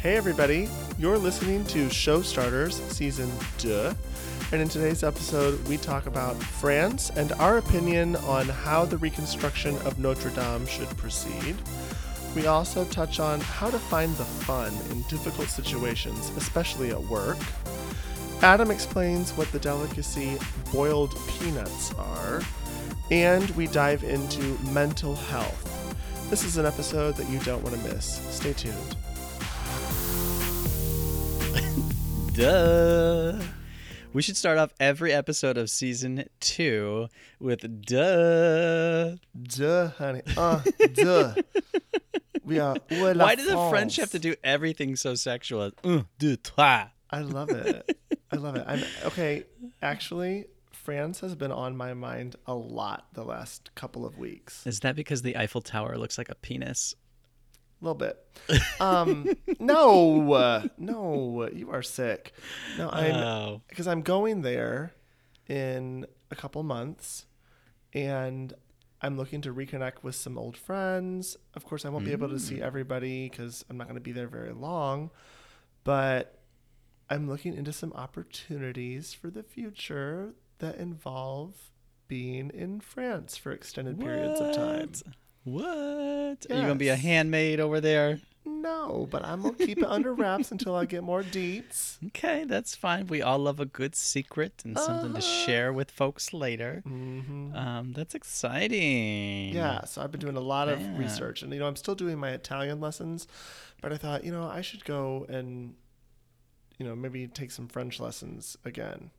Hey, everybody. You're listening to Show Starters Season 2. And in today's episode, we talk about France and our opinion on how the reconstruction of Notre Dame should proceed. We also touch on how to find the fun in difficult situations, especially at work. Adam explains what the delicacy boiled peanuts are. And we dive into mental health. This is an episode that you don't want to miss. Stay tuned. Duh. We should start off every episode of season two with duh. Duh, honey. Uh, duh. We are. Où la Why do the French have to do everything so sexual? Un, deux, trois. I love it. I love it. I'm okay. Actually, France has been on my mind a lot the last couple of weeks. Is that because the Eiffel Tower looks like a penis? A little bit. Um, no, uh, no, you are sick. No, I'm Oh. because I'm going there in a couple months, and I'm looking to reconnect with some old friends. Of course, I won't be able to see everybody because I'm not going to be there very long, but I'm looking into some opportunities for the future that involve being in France for extended periods of time. What? Are you gonna be a handmaid over there? No, but I'm gonna keep it under wraps until I get more deets. Okay, that's fine. We all love a good secret and something to Uh-huh. share with folks later. hmm Um, that's exciting. Yeah, so I've been doing a lot of Yeah. research, and you know, I'm still doing my Italian lessons, but I thought, you know, I should go and, you know, maybe take some French lessons again.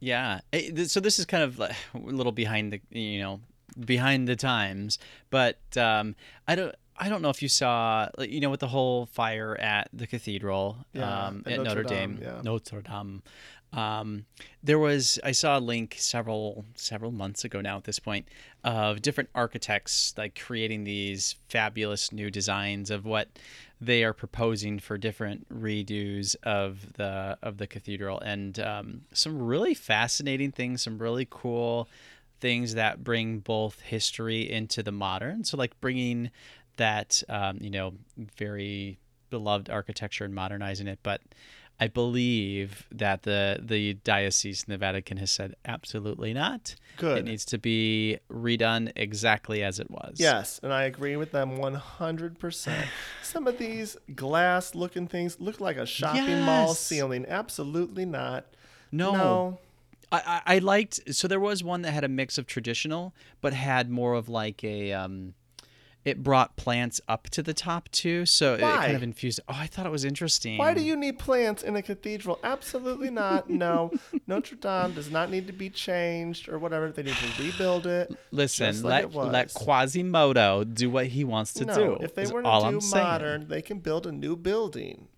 Yeah. Eh, So this is kind of like a little behind the you know behind the times, but um, I don't. I don't know if you saw, like, you know, with the whole fire at the cathedral Yeah, um, at at Notre Notre Dame, Dame. yeah. Notre Dame. Um, there was I saw a link several several months ago now at this point of different architects like creating these fabulous new designs of what they are proposing for different redos of the of the cathedral and um, some really fascinating things some really cool things that bring both history into the modern so like bringing that um, you know very beloved architecture and modernizing it but I believe that the the diocese in the Vatican has said absolutely not. Good. It needs to be redone exactly as it was. Yes, and I agree with them 100%. Some of these glass looking things look like a shopping mall ceiling. Absolutely not. No. No. I, I I liked so there was one that had a mix of traditional but had more of like a um it brought plants up to the top too so it kind of infused oh I thought it was interesting Why do you need plants in a cathedral? Absolutely not. No. Notre Dame does not need to be changed or whatever. They need to rebuild it. listen like let it let. Quasimodo do what he wants to no, do if they were to I'm do saying. modern, they can build a new building.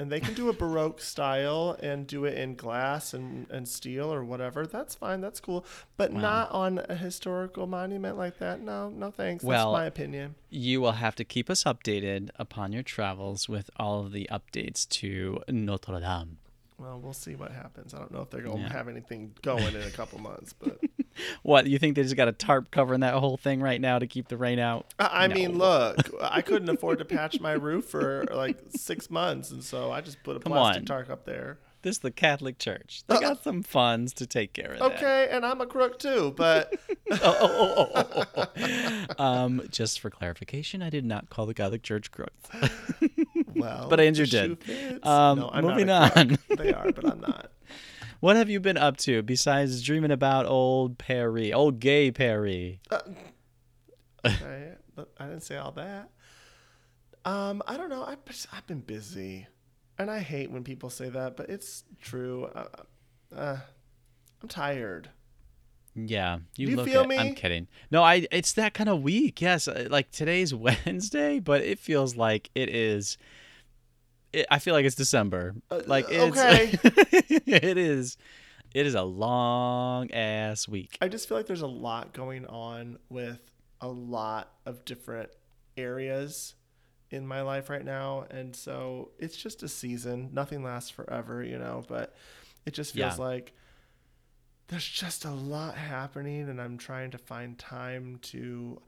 And they can do a Baroque style and do it in glass and, and steel or whatever. That's fine. That's cool. But not on a historical monument like that. No, no thanks. Well, That's my opinion. you will have to keep us updated upon your travels with all of the updates to Notre Dame. Well, we'll see what happens. I don't know if they're going to have anything going in a couple months, but What you think they just got a tarp covering that whole thing right now to keep the rain out? I I mean, look, I couldn't afford to patch my roof for like six months, and so I just put a Come plastic on. tarp up there. This is the Catholic Church. They got some funds to take care of that. Okay, and I'm a crook too, but Um, just for clarification, I did not call the Catholic Church crooks. well, But Andrew did. Um, no, I'm not moving a crook. on. they are, but I'm not. What have you been up to besides dreaming about old Paree, old gay Paree? Okay, but I didn't say all that. Um, I don't know. I've I've been busy, and I hate when people say that, but it's true. Uh, uh, I'm tired. Yeah, you, you look feel it. me? I'm kidding. No, I. It's that kind of week. Yes, uh, like today's Wednesday, but it feels like it is. It, I feel like it's December. Like it's Uh, okay. it is. It is a long ass week. I just feel like there's a lot going on with a lot of different areas in my life right now. And so it's just a season. Nothing lasts forever, you know, but it just feels Yeah. like there's just a lot happening and I'm trying to find time to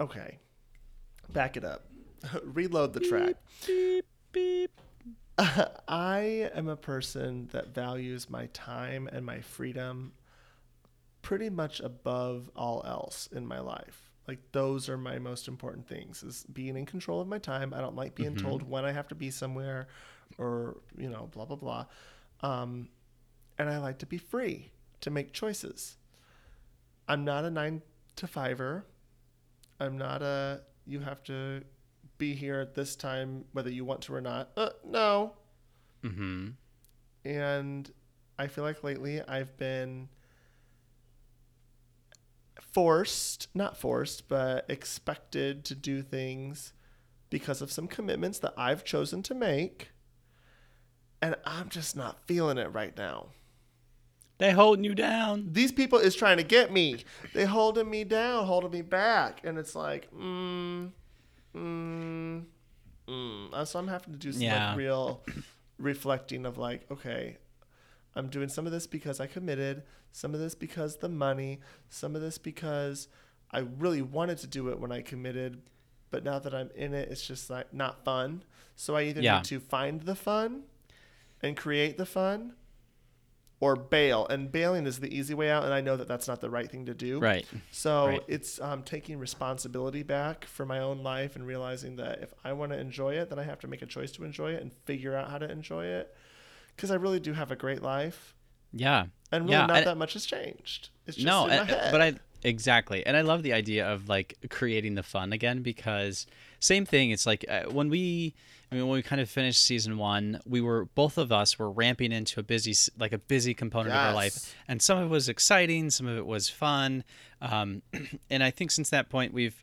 okay. Back it up. Reload the track. beep. I am a person that values my time and my freedom pretty much above all else in my life. Like those are my most important things is being in control of my time. I don't like being Mhm. told when I have to be somewhere or, you know, blah blah blah. Um, and I like to be free to make choices. I'm not a 9 to 5er. I'm not a you have to be here at this time whether you want to or not. Uh, no. Mm-hmm. And I feel like lately I've been forced, not forced, but expected to do things because of some commitments that I've chosen to make. And I'm just not feeling it right now. They holding you down. These people is trying to get me. They holding me down, holding me back. And it's like, mm, mm, mm. Uh, So I'm having to do some Yeah. like real reflecting of like, okay, I'm doing some of this because I committed, some of this because the money, some of this because I really wanted to do it when I committed, but now that I'm in it, it's just like not fun. So I either Yeah. need to find the fun and create the fun or bail. And bailing is the easy way out. And I know that that's not the right thing to do. Right. So Right. it's um, taking responsibility back for my own life and realizing that if I want to enjoy it, then I have to make a choice to enjoy it and figure out how to enjoy it. Because I really do have a great life, Yeah. and really Yeah, not and- that much has changed. It's just no, in my and- head. but I exactly, and I love the idea of like creating the fun again because same thing. It's like uh, when we, I mean, when we kind of finished season one, we were both of us were ramping into a busy, like a busy component of our life, and some of it was exciting, some of it was fun, um, and I think since that point we've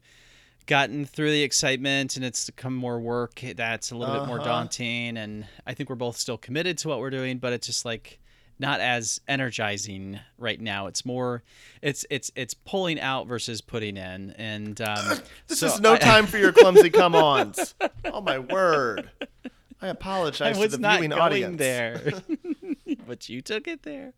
gotten through the excitement and it's become more work that's a little bit more Uh-huh. daunting. And i think we're both still committed to what we're doing but it's just like not as energizing right now it's more it's it's it's pulling out versus putting in and um this so is no I- time for your clumsy come-ons. oh my word! I apologize I to was the not viewing going audience. there, but you took it there.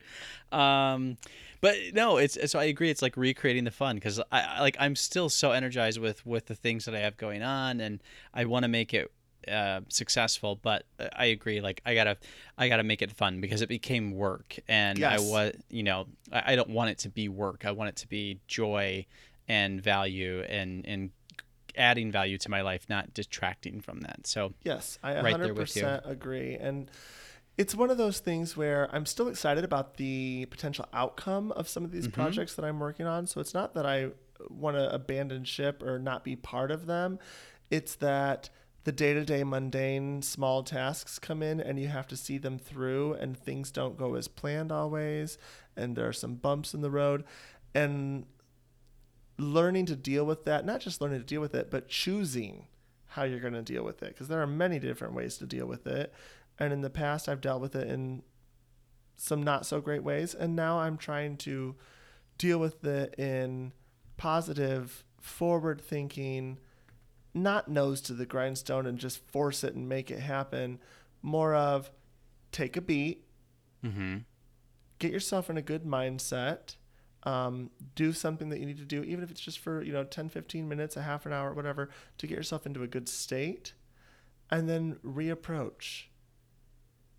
Um, but no, it's so I agree. It's like recreating the fun because I- like I'm still so energized with with the things that I have going on, and I want to make it uh, successful. But uh, I agree. Like I gotta I gotta make it fun because it became work, and I was you know I, I don't want it to be work. I want it to be joy and value and and adding value to my life, not detracting from that. So Yes, I Right there with you. 100% agree. And it's one of those things where I'm still excited about the potential outcome of some of these Mhm. projects that I'm working on. So it's not that I want to abandon ship or not be part of them. It's that the day to day mundane small tasks come in and you have to see them through, and things don't go as planned always. And there are some bumps in the road. And learning to deal with that, not just learning to deal with it, but choosing how you're going to deal with it because there are many different ways to deal with it. And in the past, I've dealt with it in some not so great ways. And now I'm trying to deal with it in positive, forward thinking, not nose to the grindstone and just force it and make it happen. More of take a beat, hmm get yourself in a good mindset. Um, do something that you need to do even if it's just for you know 10 15 minutes a half an hour whatever to get yourself into a good state. And then reapproach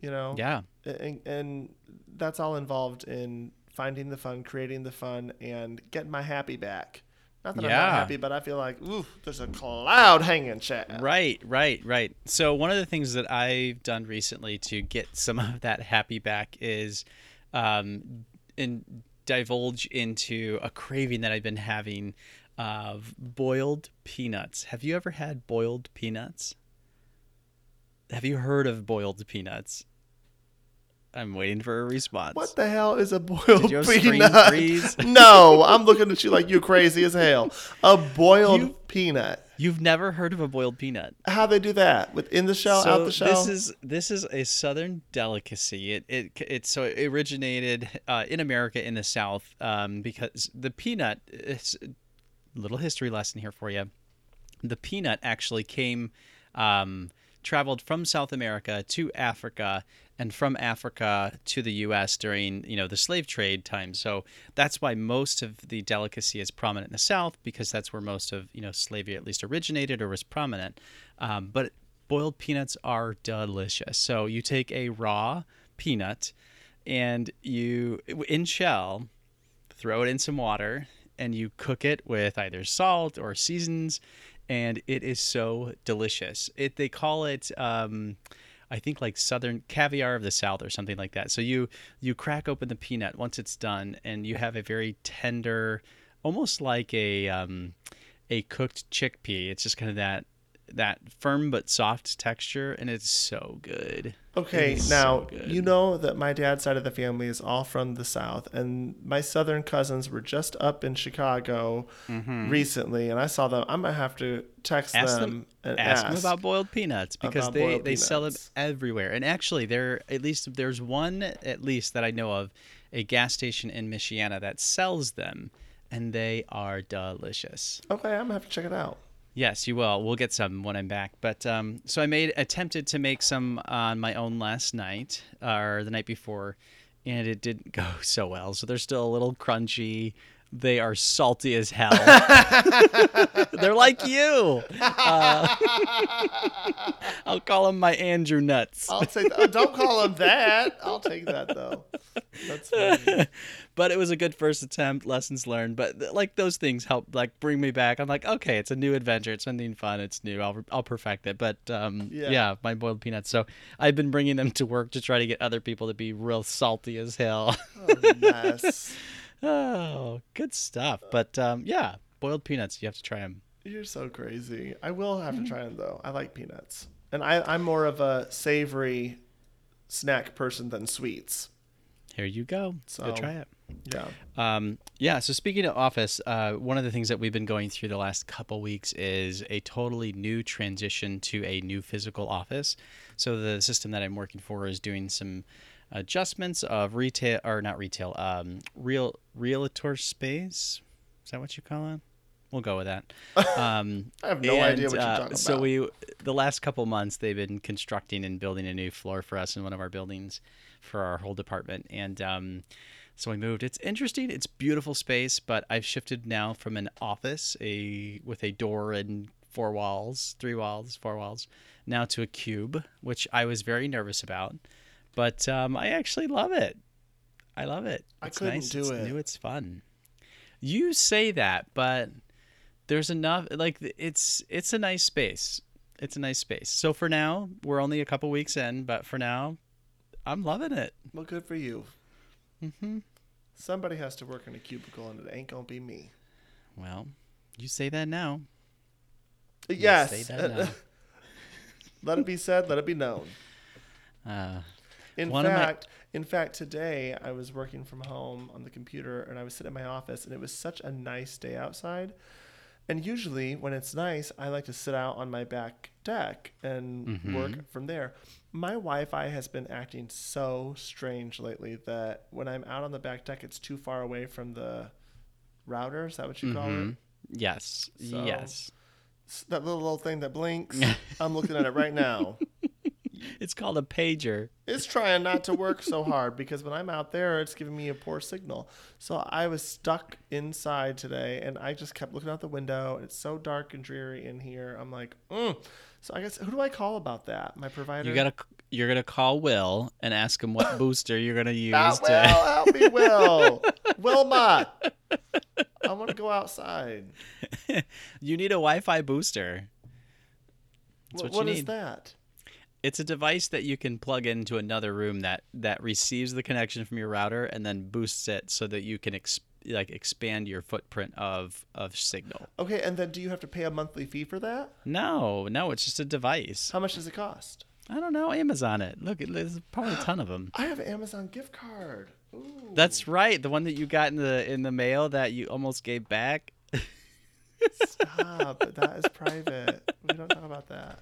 you know? Yeah. and, and that's all involved in finding the fun creating the fun and getting my happy back not that i'm Yeah. not happy but i feel like ooh there's a cloud hanging chad Right, right, right. So one of the things that I've done recently to get some of that happy back is um and divulge into a craving that I've been having of boiled peanuts. Have you ever had boiled peanuts? Have you heard of boiled peanuts? I'm waiting for a response. what the hell is a boiled Did your screen peanut? freeze? no, I'm looking at you like you're crazy as hell. A boiled You- peanut. You've never heard of a boiled peanut? How they do that? Within the shell, out the shell. This is this is a southern delicacy. It it it so it originated uh, in America in the South um, because the peanut. It's a little history lesson here for you. The peanut actually came. Um, traveled from South America to Africa and from Africa to the US during, you know, the slave trade time. So that's why most of the delicacy is prominent in the South because that's where most of, you know, slavery at least originated or was prominent. Um, but boiled peanuts are delicious. So you take a raw peanut and you in shell throw it in some water and you cook it with either salt or seasons and it is so delicious. It they call it um, i think like southern caviar of the south or something like that. So you you crack open the peanut once it's done and you have a very tender almost like a um, a cooked chickpea. It's just kind of that that firm but soft texture and it's so good Okay, now so good. you know that my dad's side of the family is all from the South, and my Southern cousins were just up in Chicago recently, and I saw them. I'm gonna have to text Mm-hmm. ask them, them, and ask ask, them about boiled peanuts because they, they sell them everywhere. And actually, there at least there's one at least that I know of, a gas station in Michiana that sells them, and they are delicious. Okay, I'm gonna have to check it out. Yes, you will. We'll get some when I'm back. But um, so I made attempted to make some on my own last night or the night before, and it didn't go so well. So they're still a little crunchy. They are salty as hell. they're like you. Uh, I'll call them my Andrew nuts. I'll take. That. Don't call them that. I'll take that though. That's funny. but it was a good first attempt lessons learned but th- like those things help like bring me back i'm like okay it's a new adventure it's something fun it's new i'll, I'll perfect it but um Yeah. yeah. my boiled peanuts so i've been bringing them to work to try to get other people to be real salty as hell Oh, yes. Oh good stuff but um yeah boiled peanuts you have to try them You're so crazy. I will have to try them though. I like peanuts, and I, I'm more of a savory snack person than sweets. here you go So- go try it Yeah. Um, yeah. So speaking of Office, uh, one of the things that we've been going through the last couple weeks is a totally new transition to a new physical office. So the system that I'm working for is doing some adjustments of retail or not retail, um, real realtor space. Is that what you call it? We'll go with that. Um, I have no idea what you're uh, talking So we, the last couple months, they've been constructing and building a new floor for us in one of our buildings for our whole department, and um, so we moved. It's interesting. It's beautiful space, but I've shifted now from an office, a with a door and four walls, three walls, four walls, now to a cube, which I was very nervous about, but um, I actually love it. I love it. I It's couldn't nice. do it's it. New. It's fun. You say that, but there's enough. Like it's it's a nice space. It's a nice space. So for now, we're only a couple weeks in, but for now, I'm loving it. Well, good for you. hmm Somebody has to work in a cubicle, and it ain't gonna be me. Well, you say that now. Yes. say that now. let it be said. Let it be known. Uh, In One of my- fact, in fact, today I was working from home on the computer, and I was sitting in my office, and it was such a nice day outside. And usually, when it's nice, I like to sit out on my back deck and Mhm. work from there. My Wi-Fi has been acting so strange lately that when I'm out on the back deck, it's too far away from the router. Is that what you call it? mhm. Yes. So- yes. That little little thing that blinks. I'm looking at it right now. It's called a pager. It's trying not to work so hard because when I'm out there, it's giving me a poor signal. So I was stuck inside today, and I just kept looking out the window. It's so dark and dreary in here. I'm like, mm. so I guess who do I call about that? My provider. You gotta you're gonna call Will and ask him what booster you're gonna use. To... Will, help me, Will. Wilma. I want to go outside. you need a Wi-Fi booster. That's Wh- what, what you is that? It's a device that you can plug into another room that that receives the connection from your router and then boosts it so that you can ex- like expand your footprint of of signal. Okay, and then do you have to pay a monthly fee for that? No, no, it's just a device. How much does it cost? I don't know. Amazon it. Look, there's probably a ton of them. I have an Amazon gift card. Ooh. That's right. The one that you got in the in the mail that you almost gave back. Stop. that is private. We don't talk about that.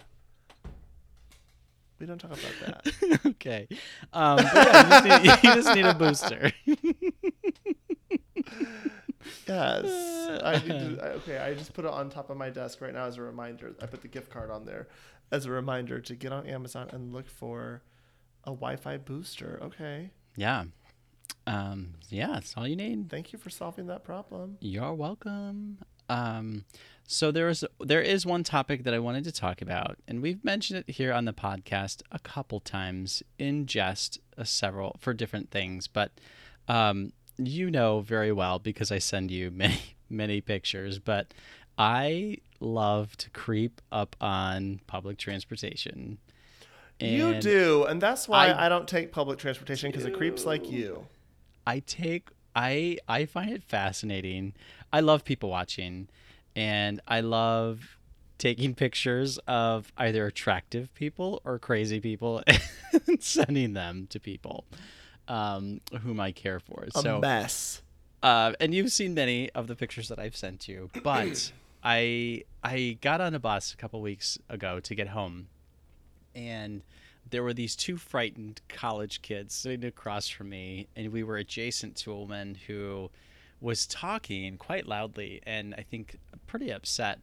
We don't talk about that. okay. Um, yeah, you just, need, you just need a booster. Yes. I to, I- okay, I just put it on top of my desk right now as a reminder. I put the gift card on there as a reminder to get on Amazon and look for a Wi-Fi booster. Okay. yeah. Um, yeah, that's all you need. Thank you for solving that problem. You're welcome. Um, so there is there is one topic that I wanted to talk about, and we've mentioned it here on the podcast a couple times in jest, uh, several for different things. But um, you know very well because I send you many many pictures. But I love to creep up on public transportation. you do, and that's why I I, don't take public transportation because it creeps like you. I take I I find it fascinating. I love people watching and I love taking pictures of either attractive people or crazy people and sending them to people um, whom I care for. A so mess. uh, and you've seen many of the pictures that I've sent you, but I I got on a bus a couple weeks ago to get home, and there were these two frightened college kids sitting across from me, and we were adjacent to a woman who was talking quite loudly and I think pretty upset.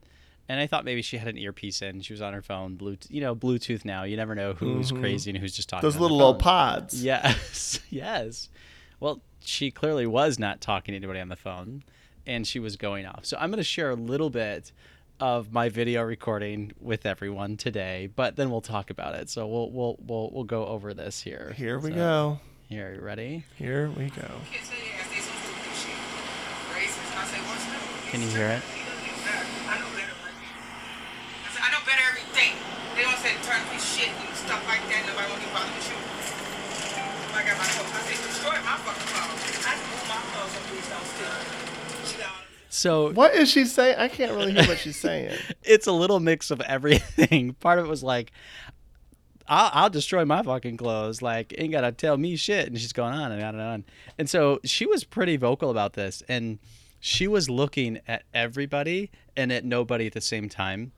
And I thought maybe she had an earpiece in. She was on her phone, Bluetooth. You know, Bluetooth now. You never know who's mm-hmm. crazy and who's just talking. Those little old pods. Yes, yes. Well, she clearly was not talking to anybody on the phone, and she was going off. So I'm going to share a little bit of my video recording with everyone today, but then we'll talk about it. So we'll we'll we'll we'll go over this here. Here we So, go. Here, you ready? Here we go. Can't say they ask they some stupid shit. Racist. I say, what's new? Can you hear it? I know better, man. I said, I know better every day. They don't say turn this shit and stuff like that. Nobody won't even bother with you. I got my clothes. I say, destroy my fucking clothes. I can move my clothes so please don't steal. She got all So What is she saying? I can't really hear what she's saying. it's a little mix of everything. Part of it was like, I'll, I'll destroy my fucking clothes. Like, ain't gotta tell me shit. And she's going on and on and on. And so she was pretty vocal about this. And she was looking at everybody and at nobody at the same time.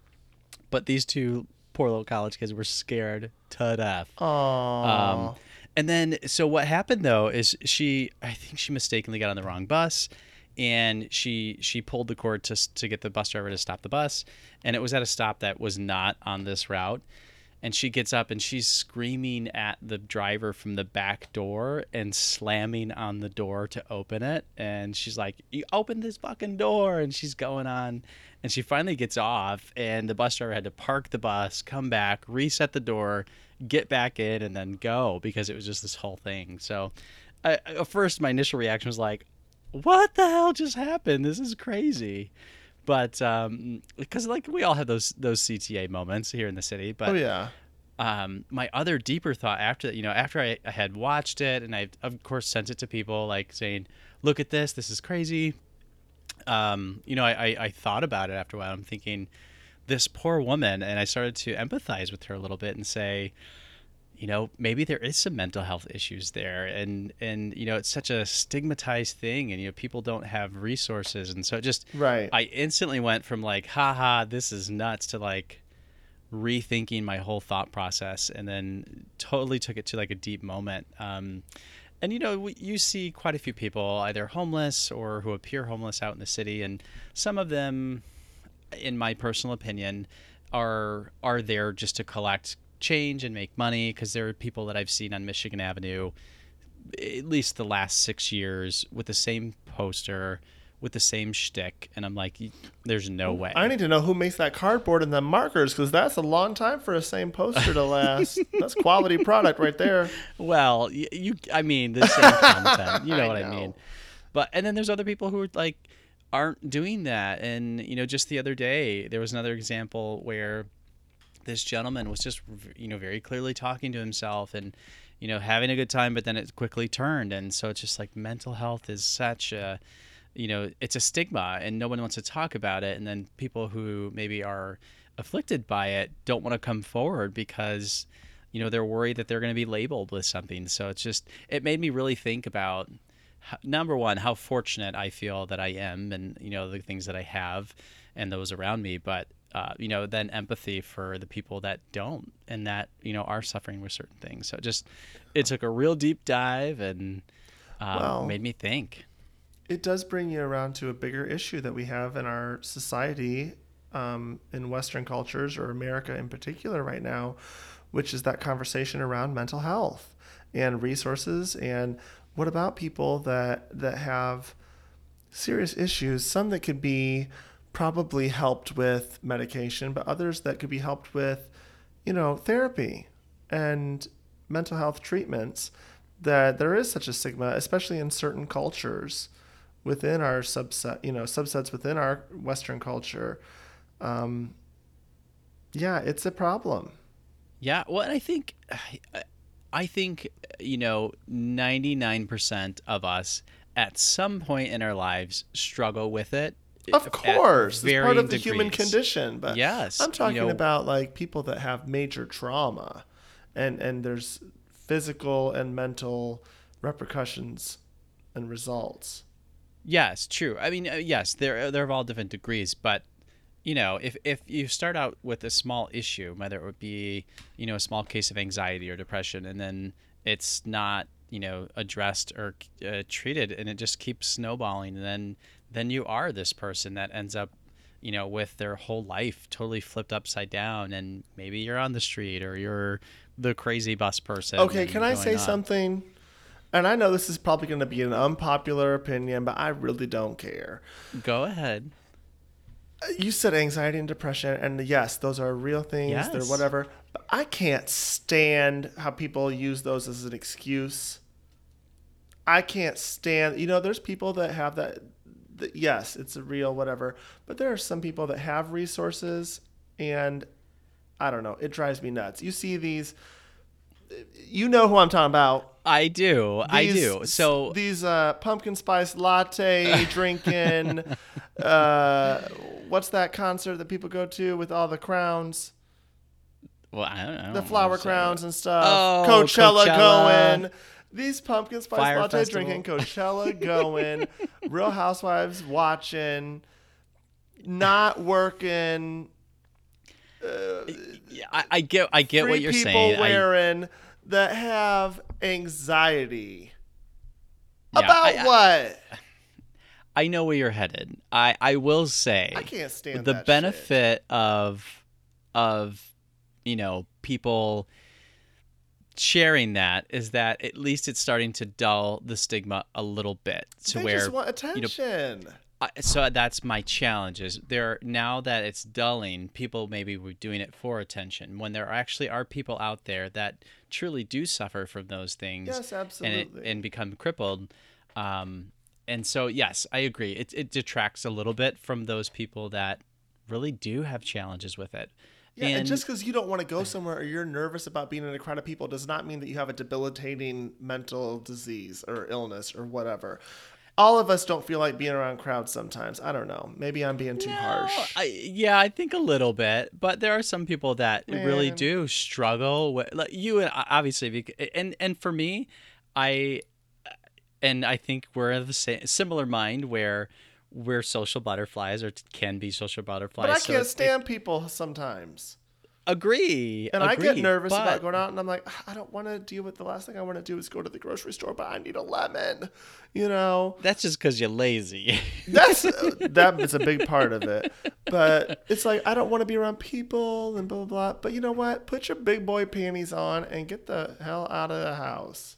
But these two poor little college kids were scared to death. Aww. Um, and then, so what happened though is she, I think she mistakenly got on the wrong bus, and she she pulled the cord to to get the bus driver to stop the bus, and it was at a stop that was not on this route. And she gets up and she's screaming at the driver from the back door and slamming on the door to open it. And she's like, You open this fucking door. And she's going on. And she finally gets off. And the bus driver had to park the bus, come back, reset the door, get back in, and then go because it was just this whole thing. So I, at first, my initial reaction was like, What the hell just happened? This is crazy but um because like we all have those those cta moments here in the city but oh yeah. um my other deeper thought after that you know after I, I had watched it and i of course sent it to people like saying look at this this is crazy um you know I, I i thought about it after a while i'm thinking this poor woman and i started to empathize with her a little bit and say you know maybe there is some mental health issues there and and you know it's such a stigmatized thing and you know people don't have resources and so it just Right. i instantly went from like haha this is nuts to like rethinking my whole thought process and then totally took it to like a deep moment um, and you know you see quite a few people either homeless or who appear homeless out in the city and some of them in my personal opinion are are there just to collect change and make money because there are people that I've seen on Michigan Avenue at least the last six years with the same poster with the same shtick and I'm like there's no way I need to know who makes that cardboard and the markers because that's a long time for a same poster to last. that's quality product right there. Well, y- you, I mean, the same content. You know I what I mean. But and then there's other people who are like aren't doing that. And you know, just the other day there was another example where this gentleman was just you know very clearly talking to himself and you know having a good time, but then it quickly turned. And so it's just like mental health is such a you know it's a stigma and no one wants to talk about it. And then people who maybe are afflicted by it don't want to come forward because you know they're worried that they're going to be labeled with something. So it's just it made me really think about number one how fortunate i feel that i am and you know the things that i have and those around me. But uh, you know then empathy for the people that don't and that you know are suffering with certain things. So just it took a real deep dive and um, Well- made me think. It does bring you around to a bigger issue that we have in our society, um, in Western cultures or America in particular right now, which is that conversation around mental health and resources and what about people that that have serious issues, some that could be probably helped with medication, but others that could be helped with, you know, therapy and mental health treatments. That there is such a stigma, especially in certain cultures within our subset, you know, subsets within our Western culture. Um, yeah, it's a problem. Yeah, well, I think, I think you know, ninety nine percent of us at some point in our lives struggle with it. Of course, it's part of the human condition. But Yes, I'm you talking know- about like people that have major trauma, and and there's physical and mental repercussions and results. Yes, true. I mean, uh, yes, they're they're of all different degrees, but you know, if if you start out with a small issue, whether it would be you know a small case of anxiety or depression, and then it's not you know addressed or uh, treated, and it just keeps snowballing, and then then you are this person that ends up you know with their whole life totally flipped upside down, and maybe you're on the street or you're the crazy bus person. Okay, can I say on. something? And I know this is probably going to be an unpopular opinion, but I really don't care. Go ahead. You said anxiety and depression, and yes, those are real things. They're whatever. But I can't stand how people use those as an excuse. I can't stand. You know, there's people that have that. That yes, it's a real whatever. But there are some people that have resources, and I don't know. It drives me nuts. You see these. You know who I'm talking about. I do. I do. So these uh, pumpkin spice latte drinking. uh, what's that concert that people go to with all the crowns, Well, I don't know. the flower crowns and stuff? Oh, Coachella, Coachella. going. These pumpkin spice Fyre latte Festival. drinking, Coachella going, Real Housewives watching, not working. Yeah, I, I get. I get what you're people saying. I, wearing that have anxiety. Yeah, About I- I- what? I know where you're headed. I, I will say I can't stand the that shit. benefit of of you know people sharing that is that at least it's starting to dull the stigma a little bit to they where just want attention. I, so that's my challenge is there now that it's dulling people maybe were doing it for attention when there actually are people out there that truly do suffer from those things yes, and absolutely. it, and become crippled um, and so yes i agree it, it detracts a little bit from those people that really do have challenges with it yeah, and, and- just because you don't want to go somewhere or you're nervous about being in a crowd of people does not mean that you have a debilitating mental disease or illness or whatever. All of us don't feel like being around crowds sometimes. I don't know. Maybe I'm being too No, harsh. I, yeah, I think a little bit, but there are some people that really do struggle with like you and obviously, and and for me, I and I think we're of the same similar mind where we're social butterflies or t- can be social butterflies. but I so can't it- stand people sometimes. agree, And I get nervous but- about going out and I'm like, ah, I don't want to deal with the last thing I want to do is go to the grocery store, but I need a lemon. You know? That's just because you're lazy. That's that is a big part of it. But it's like I don't want to be around people and blah blah blah. But you know what? Put your big boy panties on and get the hell out of the house.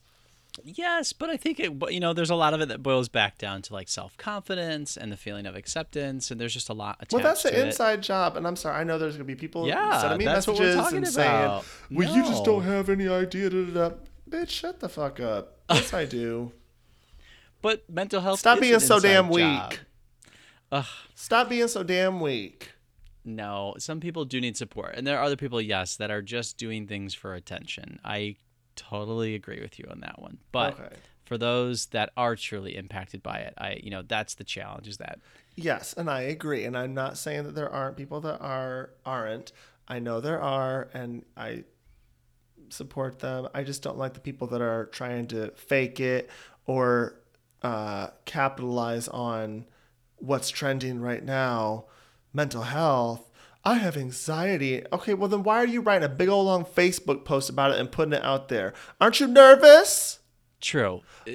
Yes, but I think it, you know, there's a lot of it that boils back down to like self confidence and the feeling of acceptance, and there's just a lot Well, that's to the it. inside job, and I'm sorry. I know there's gonna be people Yeah, sending me that's what we're messages and saying, about. "Well, you just don't have any idea." Da, da, da. Bitch, shut the fuck up. Yes, I do. But mental health. Stop being an so damn job. weak. Ugh, Stop being so damn weak. no, some people do need support, and there are other people, yes, that are just doing things for attention. I totally agree with you on that one. But Okay. for those that are truly impacted by it, I, you know, that's the challenge. Is that Yes, and I agree. And I'm not saying that there aren't people that are aren't. I know there are, and I support them. I just don't like the people that are trying to fake it or uh, capitalize on what's trending right now, mental health. I have anxiety. Okay, well then why are you writing a big old long Facebook post about it and putting it out there? Aren't you nervous? true? Uh,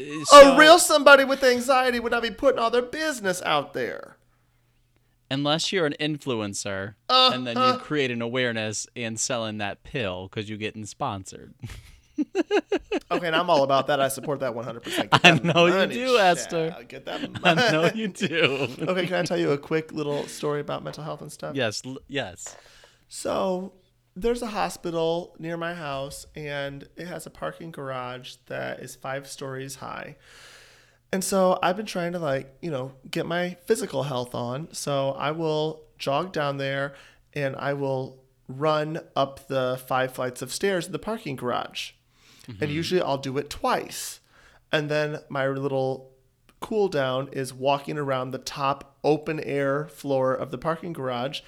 a real somebody with anxiety would not be putting all their business out there. unless you're an influencer and then you Uh-huh. create an awareness and selling that pill because you're getting sponsored. Okay, and I'm all about that. I support that 100%. Get I know you money, do, Esther. child. Get that I money. know you do. okay, can I tell you a quick little story about mental health and stuff? Yes, yes. So there's a hospital near my house, and it has a parking garage that is five stories high. And so I've been trying to like, you know, get my physical health on. So I will jog down there and I will run up the five flights of stairs in the parking garage. And usually I'll do it twice. And then my little cool down is walking around the top open air floor of the parking garage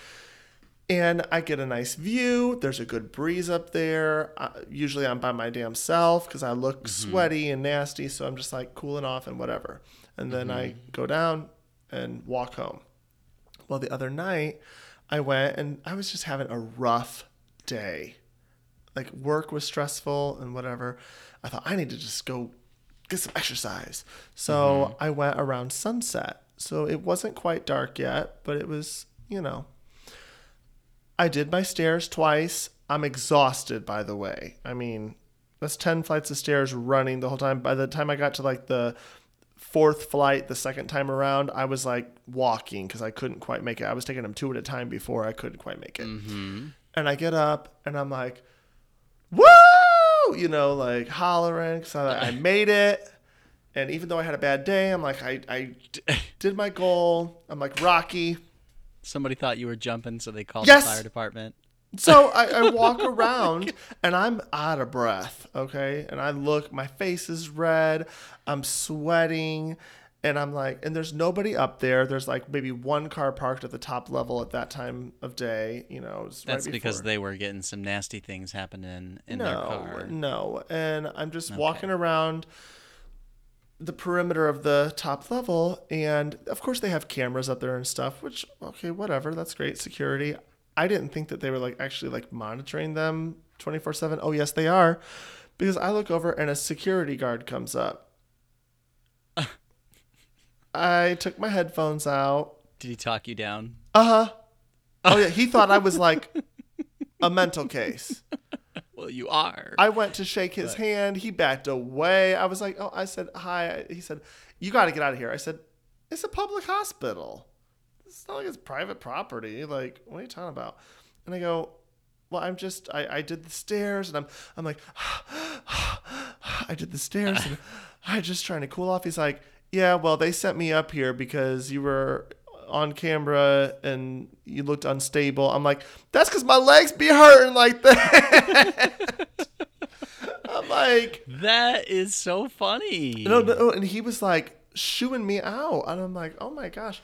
and I get a nice view. There's a good breeze up there. Uh, usually I'm by my damn self because I look sweaty and nasty, so I'm just like cooling off and whatever. And then I go down and walk home. Well, the other night I went and I was just having a rough day. Like work was stressful and whatever. I thought I need to just go get some exercise. So mm-hmm. I went around sunset. So it wasn't quite dark yet, but it was, you know, I did my stairs twice. I'm exhausted, by the way. I mean, that's 10 flights of stairs running the whole time. By the time I got to like the fourth flight, the second time around, I was like walking because I couldn't quite make it. I was taking them two at a time before I couldn't quite make it. Mm-hmm. And I get up and I'm like, woo! You know, like hollering because I, I made it. And even though I had a bad day, I'm like, I, I did my goal. I'm like, Rocky, Somebody thought you were jumping, so they called Yes! the fire department. So I, I walk oh around and I'm out of breath, okay? And I look, my face is red, I'm sweating, and I'm like, and there's nobody up there. There's like maybe one car parked at the top level at that time of day, you know. was right That's because they were getting some nasty things happening in their no, car. no. And I'm just walking around the perimeter of the top level and of course they have cameras up there and stuff which okay whatever that's great security i didn't think that they were like actually like monitoring them 24/7 oh yes they are because i look over and a security guard comes up i took my headphones out Did he talk you down? uh-huh oh yeah he thought i was like a mental case Well, you are. I went to shake his hand. He backed away. I was like, "Oh," I said, "Hi." He said, "You got to get out of here." I said, "It's a public hospital. It's not like it's private property. Like, what are you talking about?" And I go, "Well, I'm just I, I did the stairs and I'm I'm like I did the stairs and I'm just trying to cool off." He's like, "Yeah, well, they sent me up here because you were on camera and you looked unstable." I'm like, "That's cuz my legs be hurting like that." I'm like, that is so funny. no, no, oh, and he was like shooing me out, and I'm like, oh my gosh.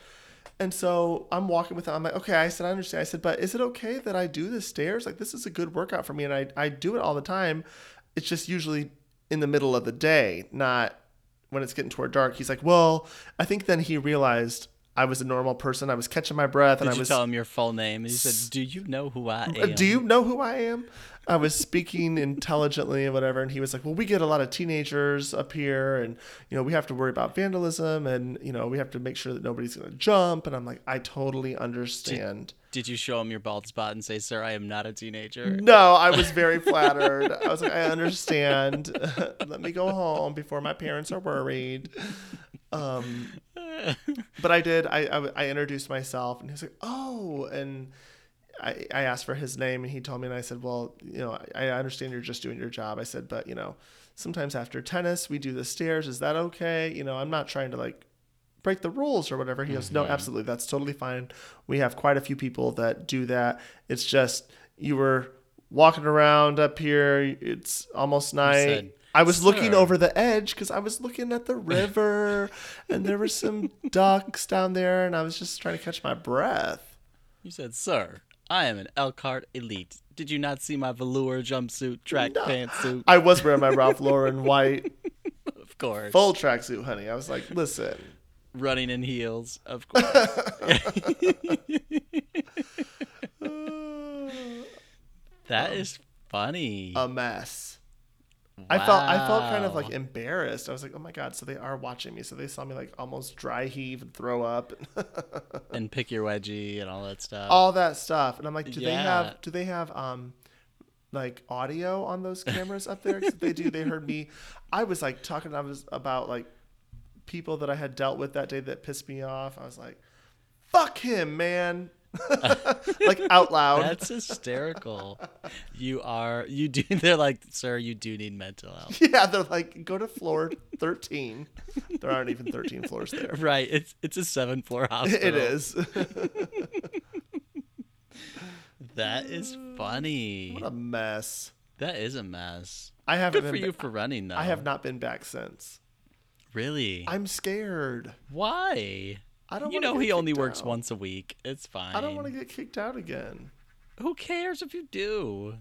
And so I'm walking with him. I'm like, okay, I said, I understand. I said, but is it okay that I do the stairs? Like, this is a good workout for me, and I, I do it all the time. It's just usually in the middle of the day, not when it's getting toward dark. He's like, well, I think then he realized I was a normal person. I was catching my breath, and Did I you was tell him your full name? And he said, "Do you know who I uh, am?" Do you know who I am? I was speaking intelligently and whatever, and he was like, "Well, we get a lot of teenagers up here, and you know, we have to worry about vandalism, and you know, we have to make sure that nobody's going to jump." And I'm like, "I totally understand." Did you show him your bald spot and say, "Sir, I am not a teenager"? No, I was very flattered. I was like, "I understand. Let me go home before my parents are worried." Um, but I did. I, I I introduced myself, and he was like, "Oh," and I, I asked for his name and he told me and I said, well, you know, I, I understand you're just doing your job. I said, but you know, sometimes after tennis we do the stairs. Is that okay? You know, I'm not trying to like break the rules or whatever. He goes, no, mm-hmm. absolutely. That's totally fine. We have quite a few people that do that. It's just you were walking around up here. It's almost night. said, I was looking over the edge because I was looking at the river and there were some ducks down there and I was just trying to catch my breath. You said, "Sir, I am an Elkhart elite. Did you not see my velour jumpsuit, track pantsuit? I was wearing my Ralph Lauren white Of course. full tracksuit, honey. I was like, listen, Running in heels, of course. that um, is funny. a mess. I felt I felt kind of like embarrassed. I was like, oh my god, so they are watching me. So they saw me like almost dry heave and throw up, and pick your wedgie and all that stuff. all that stuff. And I'm like, do they have do they have um like audio on those cameras up there 'cause if they do they heard me i was like talking I was about like people that i had dealt with that day that pissed me off i was like fuck him man like out loud That's hysterical. you are you do they're like, sir, you do need mental health. yeah they're like go to floor 13 there aren't even 13 floors there Right. It's it's a seven floor hospital. it is That is funny. what a mess That is a mess. i haven't Good for been you ba- for running though. i have not been back since really. i'm scared Why? I don't You know he only works out. once a week. It's fine. i don't want to get kicked out again Who cares if you do?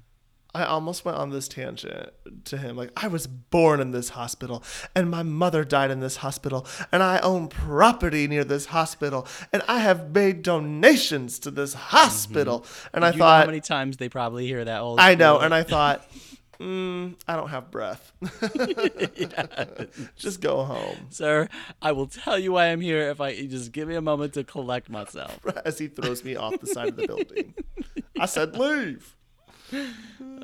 I almost went on this tangent to him. Like, I was born in this hospital, and my mother died in this hospital, and I own property near this hospital, and I have made donations to this hospital. And I Mm-hmm. you know how thought, many times they probably hear that Old I know, and I thought, mm, I don't have breath. Just go home. Sir, I will tell you why I'm here if I you just give me a moment to collect myself. As he throws me off the side of the building, I said, leave.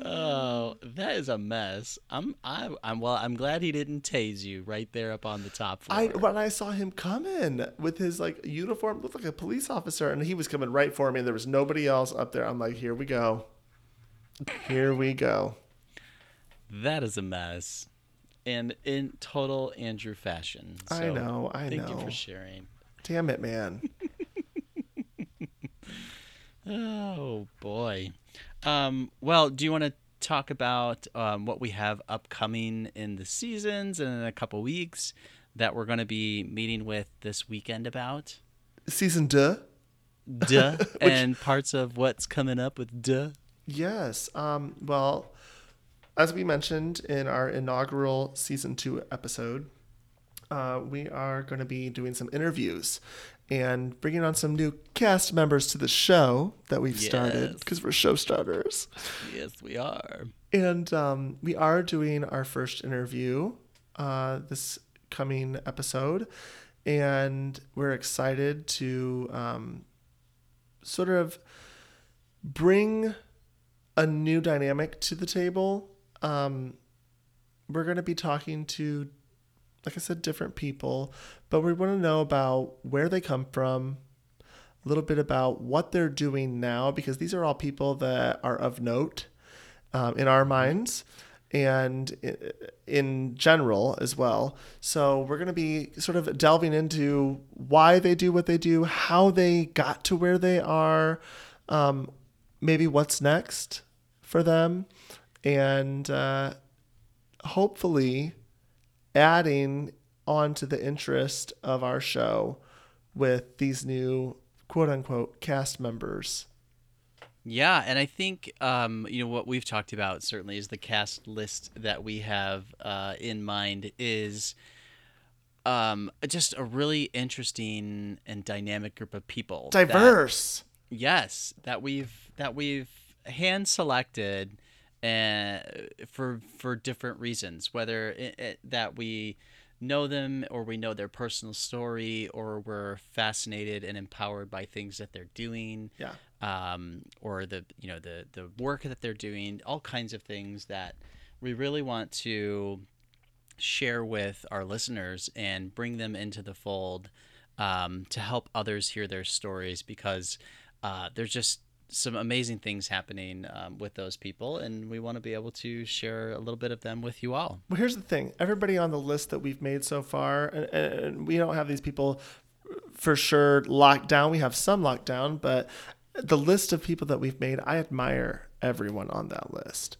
Oh, that is a mess. I'm I, I'm well. I'm glad he didn't tase you right there up on the top floor. I when I saw him coming with his like uniform, looked like a police officer, and he was coming right for me. And there was nobody else up there. I'm like, here we go, here we go. That is a mess, and in total Andrew fashion. I know, I know. thank you for sharing. Damn it, man. Oh boy. Um, well, do you want to talk about um, what we have upcoming in the seasons and in a couple weeks that we're going to be meeting with this weekend about? Season duh. Duh, and parts of what's coming up with duh. Yes. Um. Well, as we mentioned in our inaugural season two episode, uh, we are going to be doing some interviews and bringing on some new cast members to the show that we've started because we're show starters. Yes, we are. And um, we are doing our first interview uh, this coming episode. And we're excited to um, sort of bring a new dynamic to the table. Um, we're going to be talking to, like I said, different people, but we want to know about where they come from, a little bit about what they're doing now, because these are all people that are of note um, in our minds and in general as well. So we're going to be sort of delving into why they do what they do, how they got to where they are, um, maybe what's next for them, and uh, hopefully adding on to the interest of our show with these new quote unquote cast members. Yeah, and I think um, you know what we've talked about certainly is the cast list that we have uh, in mind is um, just a really interesting and dynamic group of people. that- Diverse. yes, that we've that we've hand selected and for for different reasons, whether it, it, that we know them or we know their personal story or we're fascinated and empowered by things that they're doing yeah. um, or the you know the the work that they're doing, all kinds of things that we really want to share with our listeners and bring them into the fold um, to help others hear their stories because uh, there's just some amazing things happening um, with those people and we want to be able to share a little bit of them with you all Well, here's the thing. Everybody on the list that we've made so far, and, and we don't have these people for sure locked down. We have some locked down, but the list of people that we've made, I admire everyone on that list.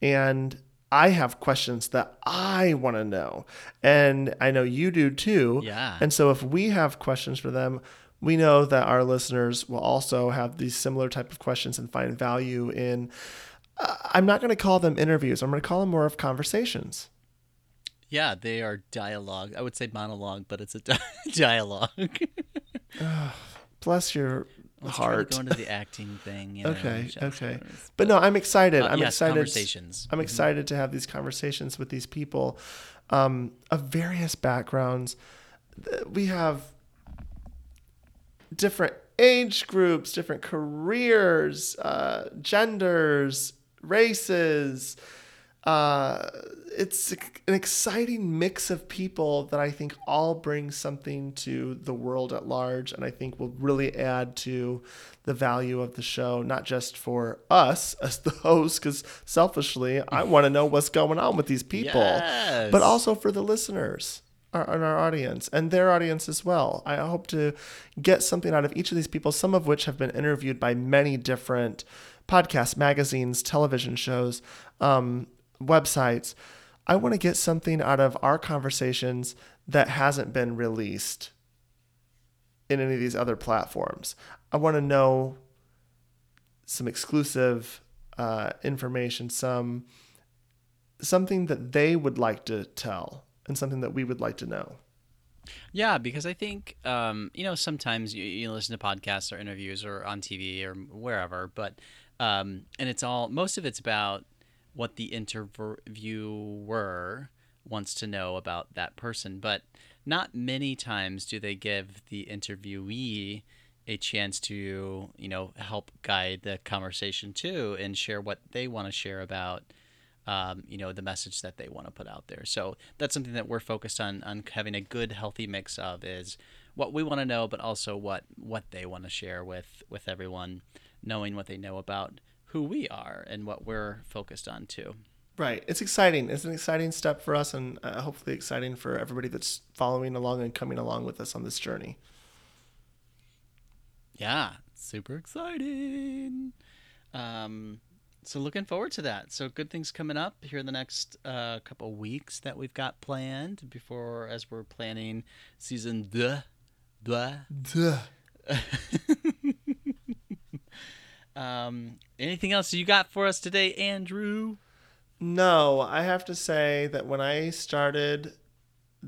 And I have questions that I want to know. And I know you do too. Yeah. And so if we have questions for them, we know that our listeners will also have these similar type of questions and find value in uh, I'm not going to call them interviews. I'm going to call them more of conversations. yeah they are dialogue i would say monologue but it's a di- dialogue Bless your Let's try to go into the acting thing you know, Okay, okay. But no, I'm excited. Uh, I'm yes, excited. conversations. I'm excited to have these conversations with these people um, of various backgrounds. We have different age groups, different careers, uh, genders, races. Uh, it's an exciting mix of people that I think all bring something to the world at large, and I think will really add to the value of the show, not just for us as the hosts, because selfishly, I want to know what's going on with these people, Yes. but also for the listeners our, and our audience and their audience as well. I hope to get something out of each of these people, some of which have been interviewed by many different podcasts, magazines, television shows, um, websites. I want to get something out of our conversations that hasn't been released in any of these other platforms. I want to know some exclusive uh, information, some something that they would like to tell, and something that we would like to know. Yeah, because I think um, you know sometimes you, you listen to podcasts or interviews or on TV or wherever, but um, and it's all most of it's about what the interviewer wants to know about that person, but not many times do they give the interviewee a chance to you know help guide the conversation too and share what they want to share about um, you know the message that they want to put out there so that's something that we're focused on on having a good healthy mix of is what we want to know but also what what they want to share with with everyone knowing what they know about who we are and what we're focused on too Right. It's exciting. It's an exciting step for us, and uh, hopefully exciting for everybody that's following along and coming along with us on this journey. yeah super exciting um so looking forward to that. So good things coming up here in the next uh, couple weeks that we've got planned before as we're planning season the the Duh. um anything else you got for us today andrew? No, I have to say that when I started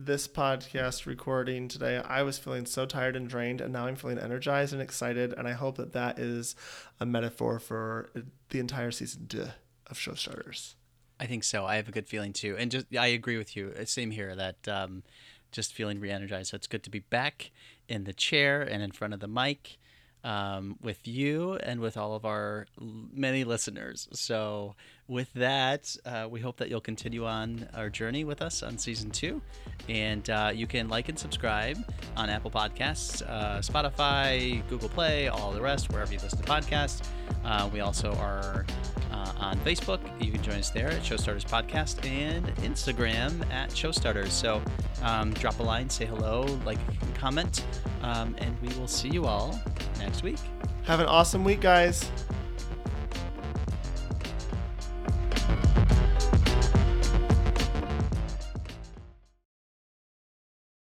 this podcast recording today, I was feeling so tired and drained, and now I'm feeling energized and excited. And I hope that that is a metaphor for the entire season duh, of show starters. I think so. I have a good feeling too, and just I agree with you. Uh, Same here. That um, just feeling re-energized. So it's good to be back in the chair and in front of the mic um, with you and with all of our many listeners. So with that, uh, we hope that you'll continue on our journey with us on season two, and uh, you can like and subscribe on Apple Podcasts, uh, Spotify, Google Play, all the rest, wherever you listen to podcasts. Uh, we also are uh, on Facebook. You can join us there at Showstarters Podcast and Instagram at Showstarters. So um, drop a line, say hello, like, comment, um, and we will see you all next week. Have an awesome week, guys.